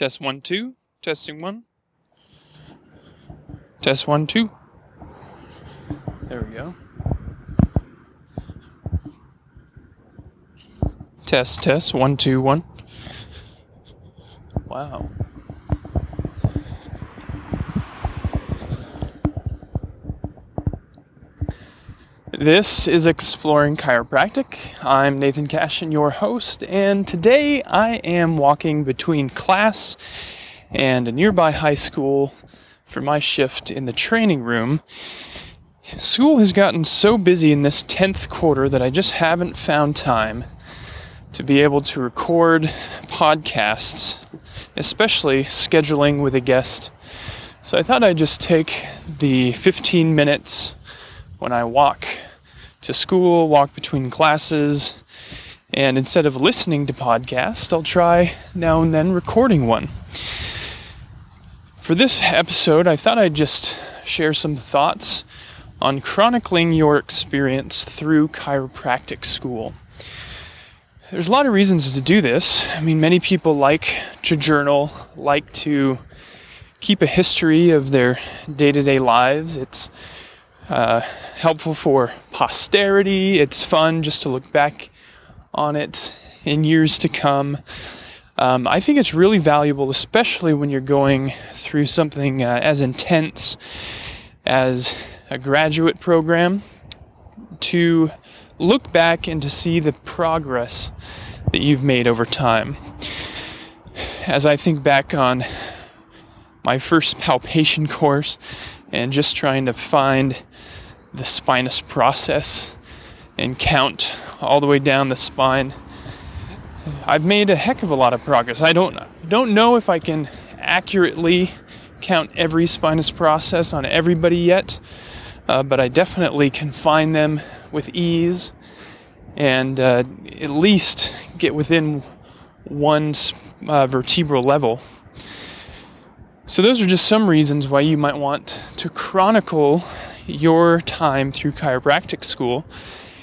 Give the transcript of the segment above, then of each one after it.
Test one, two. Testing one. Test one, two. There we go. Test, test, one, two, one. Wow. This is Exploring Chiropractic. I'm Nathan Cashin, your host, and today I am walking between class and a nearby high school for my shift in the training room. School has gotten so busy in this 10th quarter that I just haven't found time to be able to record podcasts, especially scheduling with a guest. So I thought I'd just take the 15 minutes when I walk to school, walk between classes, and instead of listening to podcasts, I'll try now and then recording one. For this episode, I thought I'd just share some thoughts on chronicling your experience through chiropractic school. There's a lot of reasons to do this. I mean, many people like to journal, like to keep a history of their day to day lives. It's uh, helpful for posterity. It's fun just to look back on it in years to come. Um, I think it's really valuable, especially when you're going through something uh, as intense as a graduate program, to look back and to see the progress that you've made over time. As I think back on my first palpation course and just trying to find the spinous process and count all the way down the spine. I've made a heck of a lot of progress. I don't don't know if I can accurately count every spinous process on everybody yet, uh, but I definitely can find them with ease and uh, at least get within one uh, vertebral level. So, those are just some reasons why you might want to chronicle your time through chiropractic school.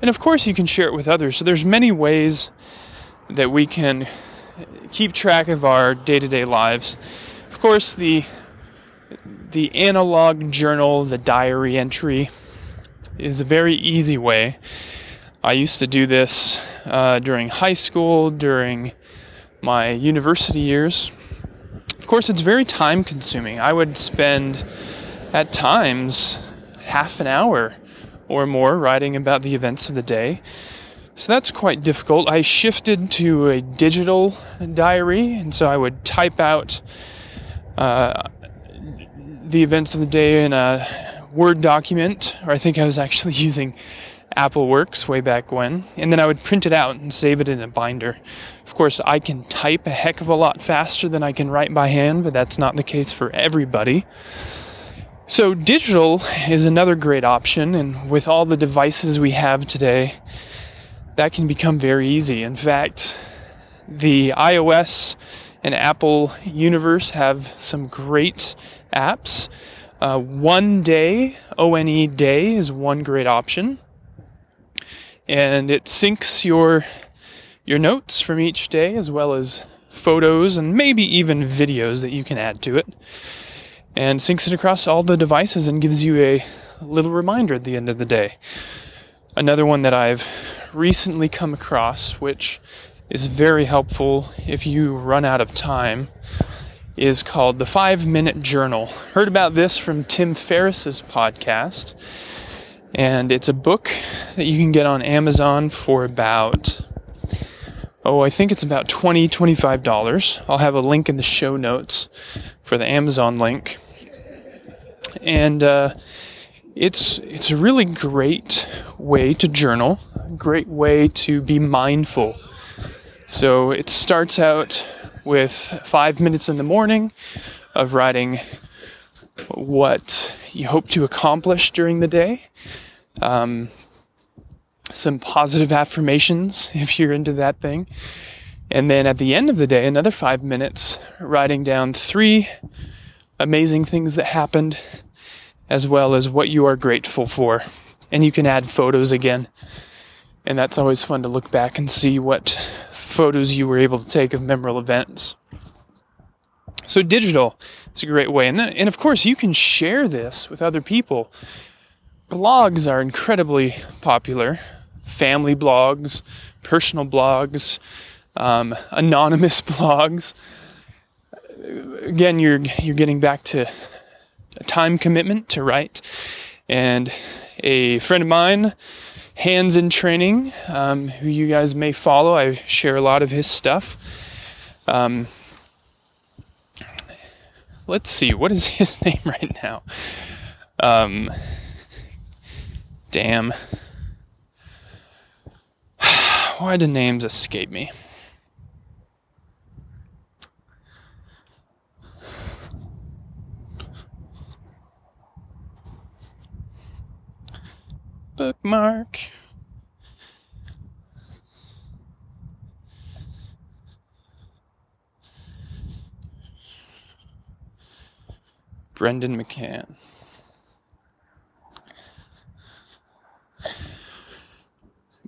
And of course, you can share it with others. So there's many ways that we can keep track of our day-to-day lives. Of course, the the analog journal, the diary entry, is a very easy way. I used to do this uh, during high school, during my university years. Of course, it's very time consuming. I would spend at times half an hour or more writing about the events of the day. So that's quite difficult. I shifted to a digital diary, and so I would type out uh, the events of the day in a Word document, or I think I was actually using Apple Works way back when, and then I would print it out and save it in a binder. Of course, I can type a heck of a lot faster than I can write by hand, but that's not the case for everybody. So, digital is another great option, and with all the devices we have today, that can become very easy. In fact, the iOS and Apple universe have some great apps. Uh, one Day, O N E Day, is one great option, and it syncs your your notes from each day as well as photos and maybe even videos that you can add to it and syncs it across all the devices and gives you a little reminder at the end of the day. Another one that I've recently come across, which is very helpful if you run out of time, is called the Five Minute Journal. Heard about this from Tim Ferriss's podcast, and it's a book that you can get on Amazon for about oh, I think it's about $20, $25. I'll have a link in the show notes for the Amazon link and uh, it's it's a really great way to journal, great way to be mindful. So it starts out with five minutes in the morning of writing what you hope to accomplish during the day. Um, some positive affirmations if you're into that thing. And then at the end of the day, another five minutes writing down three amazing things that happened, as well as what you are grateful for. And you can add photos again. And that's always fun to look back and see what photos you were able to take of memorable events. So digital is a great way. And then, and of course, you can share this with other people. Blogs are incredibly popular. Family blogs, personal blogs, um, anonymous blogs. Again, you're you're getting back to a time commitment to write, and a friend of mine, Hands in Training, um, who you guys may follow. I share a lot of his stuff. Um, let's see, what is his name right now? Um, damn. Why do names escape me? Bookmark. Brendan McCann.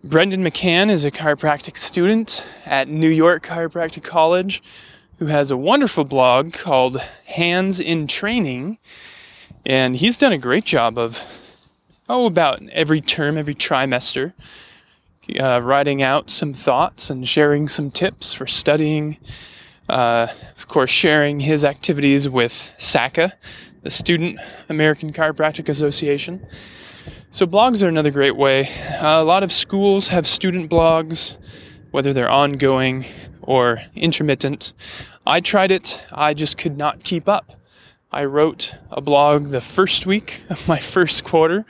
Brendan McCann is a chiropractic student at New York Chiropractic College who has a wonderful blog called Hands in Training. And he's done a great job of, oh, about every term, every trimester, uh, writing out some thoughts and sharing some tips for studying uh, of course, sharing his activities with SACA, the Student American Chiropractic Association. So, blogs are another great way. Uh, a lot of schools have student blogs, whether they're ongoing or intermittent. I tried it, I just could not keep up. I wrote a blog the first week of my first quarter,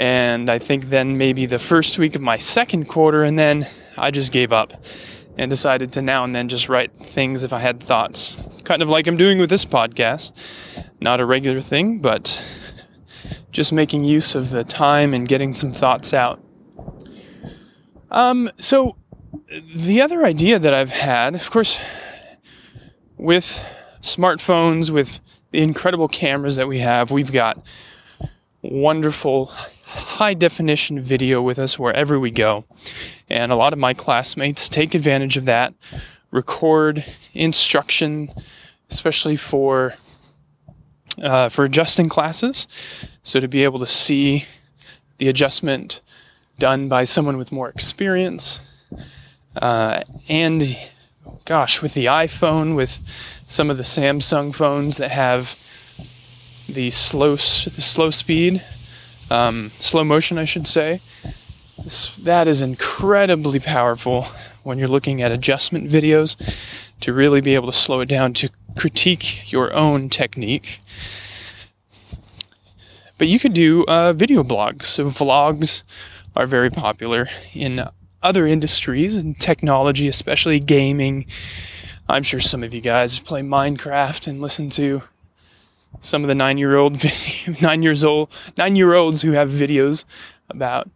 and I think then maybe the first week of my second quarter, and then I just gave up and decided to now and then just write things if I had thoughts. Kind of like I'm doing with this podcast. Not a regular thing, but just making use of the time and getting some thoughts out. Um, so, the other idea that I've had, of course, with smartphones, with the incredible cameras that we have, we've got wonderful high definition video with us wherever we go. And a lot of my classmates take advantage of that, record instruction, especially for uh, for adjusting classes. So to be able to see the adjustment done by someone with more experience, uh, and gosh, with the iPhone, with some of the Samsung phones that have the slow the slow speed um, slow motion, I should say. This, that is incredibly powerful when you're looking at adjustment videos to really be able to slow it down to critique your own technique. But you could do uh, video blogs. So, vlogs are very popular in other industries and technology, especially gaming. I'm sure some of you guys play Minecraft and listen to some of the nine year old nine years old nine year olds who have videos about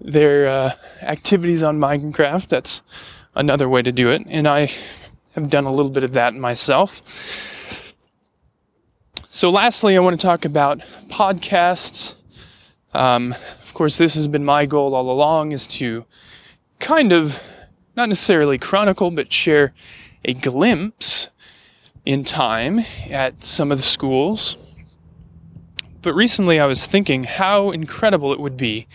their uh, activities on Minecraft. That's another way to do it, and I have done a little bit of that myself. So, lastly, I want to talk about podcasts. Um, of course, this has been my goal all along: is to kind of not necessarily chronicle, but share a glimpse in time at some of the schools. But recently I was thinking how incredible it would be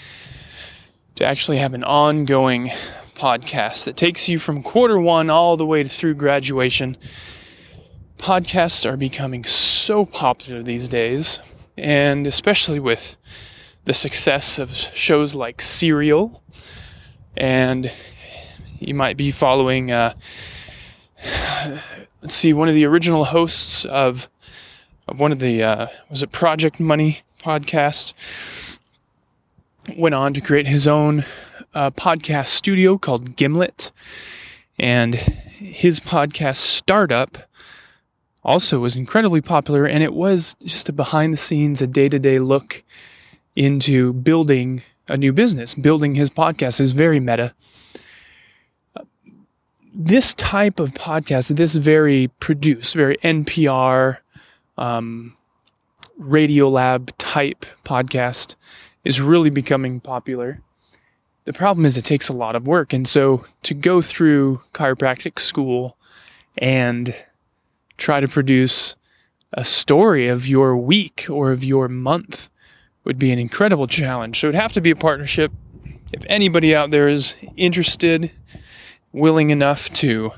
to actually have an ongoing podcast that takes you from quarter one all the way through graduation. Podcasts are becoming so popular these days, and especially with the success of shows like Serial, and you might be following uh, let's see, one of the original hosts of of one of the uh, was it Project Money podcast went on to create his own uh, podcast studio called Gimlet, and his podcast startup also was incredibly popular, and it was just a behind the scenes, a day to day look into building a new business. Building his podcast is very meta this type of podcast, this very produced, very NPR, um, Radiolab type podcast, is really becoming popular. The problem is it takes a lot of work. And so to go through chiropractic school and try to produce a story of your week or of your month would be an incredible challenge. So it'd have to be a partnership. If anybody out there is interested, willing enough to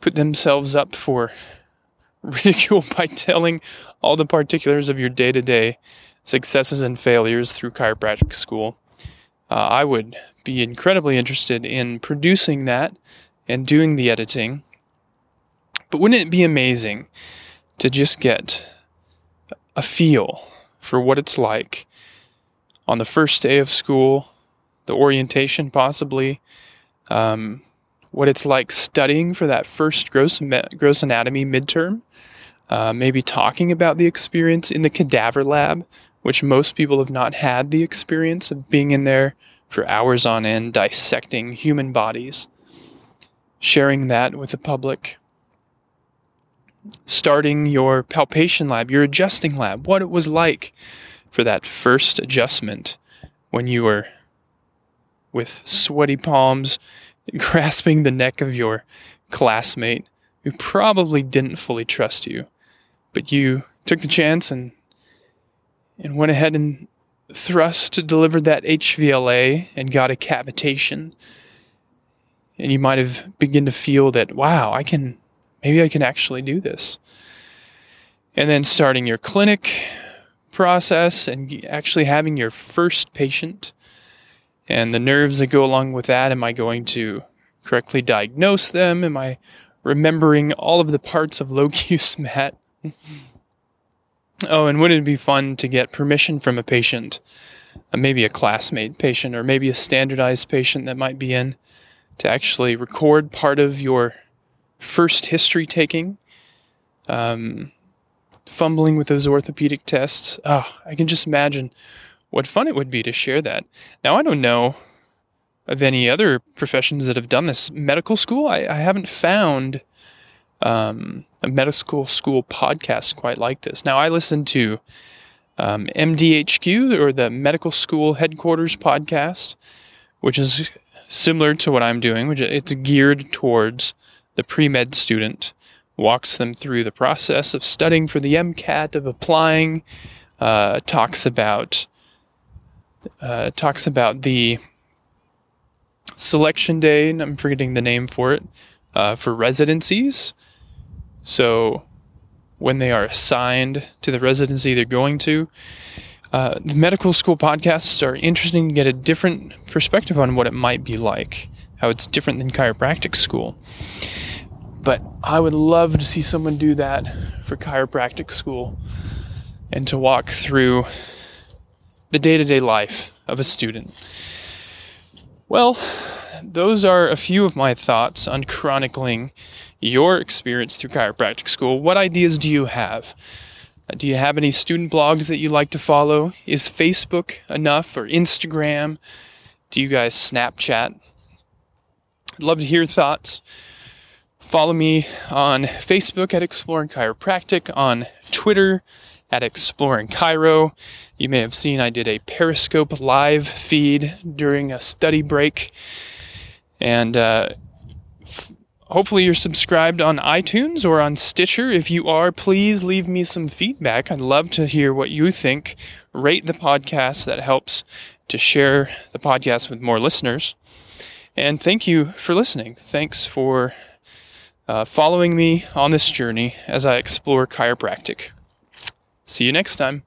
put themselves up for ridicule by telling all the particulars of your day to day successes and failures through chiropractic school, uh, I would be incredibly interested in producing that and doing the editing. But wouldn't it be amazing to just get a feel for what it's like on the first day of school, the orientation possibly, um, what it's like studying for that first gross, gross anatomy midterm, uh, maybe talking about the experience in the cadaver lab, which most people have not had the experience of being in there for hours on end dissecting human bodies, sharing that with the public, starting your palpation lab, your adjusting lab, what it was like for that first adjustment when you were with sweaty palms grasping the neck of your classmate who probably didn't fully trust you, but you took the chance and and went ahead and thrust delivered that HVLA and got a cavitation. And you might have begun to feel that, wow, I can maybe I can actually do this. And then starting your clinic process and actually having your first patient and the nerves that go along with that. Am I going to correctly diagnose them? Am I remembering all of the parts of locus mat? oh, and wouldn't it be fun to get permission from a patient, uh, maybe a classmate patient, or maybe a standardized patient that might be in, to actually record part of your first history taking? Um, fumbling with those orthopedic tests. Oh, I can just imagine what fun it would be to share that. Now, I don't know of any other professions that have done this. Medical school, I, I haven't found um, a medical school podcast quite like this. Now, I listen to um, MDHQ, or the Medical School Headquarters podcast, which is similar to what I'm doing, which it's geared towards the pre med student, walks them through the process of studying for the MCAT, of applying, uh, talks about uh, talks about the selection day, and I'm forgetting the name for it, uh, for residencies. So when they are assigned to the residency they're going to, uh, the medical school podcasts are interesting to get a different perspective on what it might be like, how it's different than chiropractic school. But I would love to see someone do that for chiropractic school and to walk through the day to day life of a student. Well, those are a few of my thoughts on chronicling your experience through chiropractic school. What ideas do you have? Uh, do you have any student blogs that you like to follow? Is Facebook enough or Instagram? Do you guys Snapchat? I'd love to hear thoughts. Follow me on Facebook at Exploring Chiropractic, on Twitter at Exploring Chiro. You may have seen I did a Periscope live feed during a study break. And uh, f- hopefully you're subscribed on iTunes or on Stitcher. If you are, please leave me some feedback. I'd love to hear what you think. Rate the podcast, that helps to share the podcast with more listeners. And thank you for listening. Thanks for uh, following me on this journey as I explore chiropractic. See you next time.